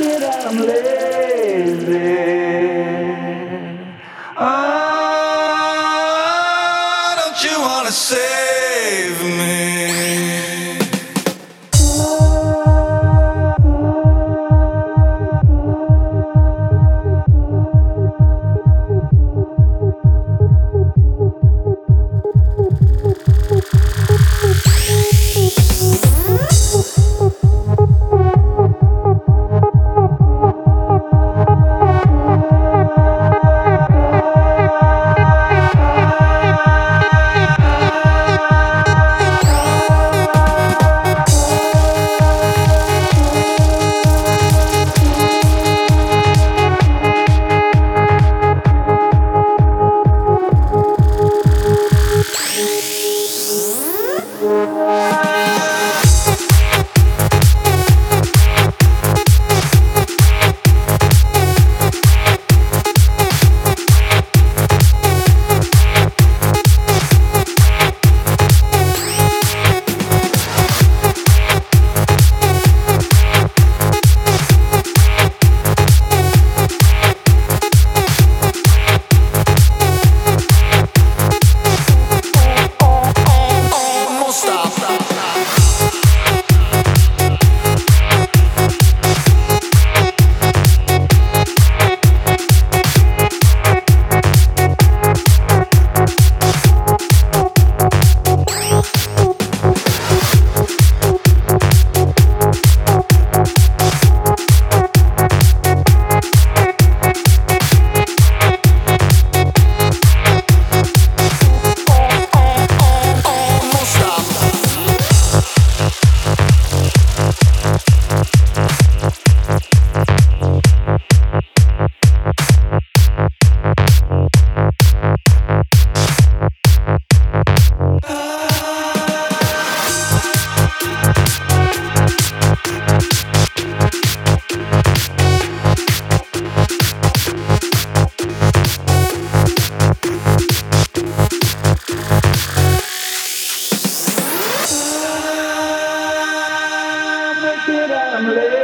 shit, I'm lazy. Música i'm family.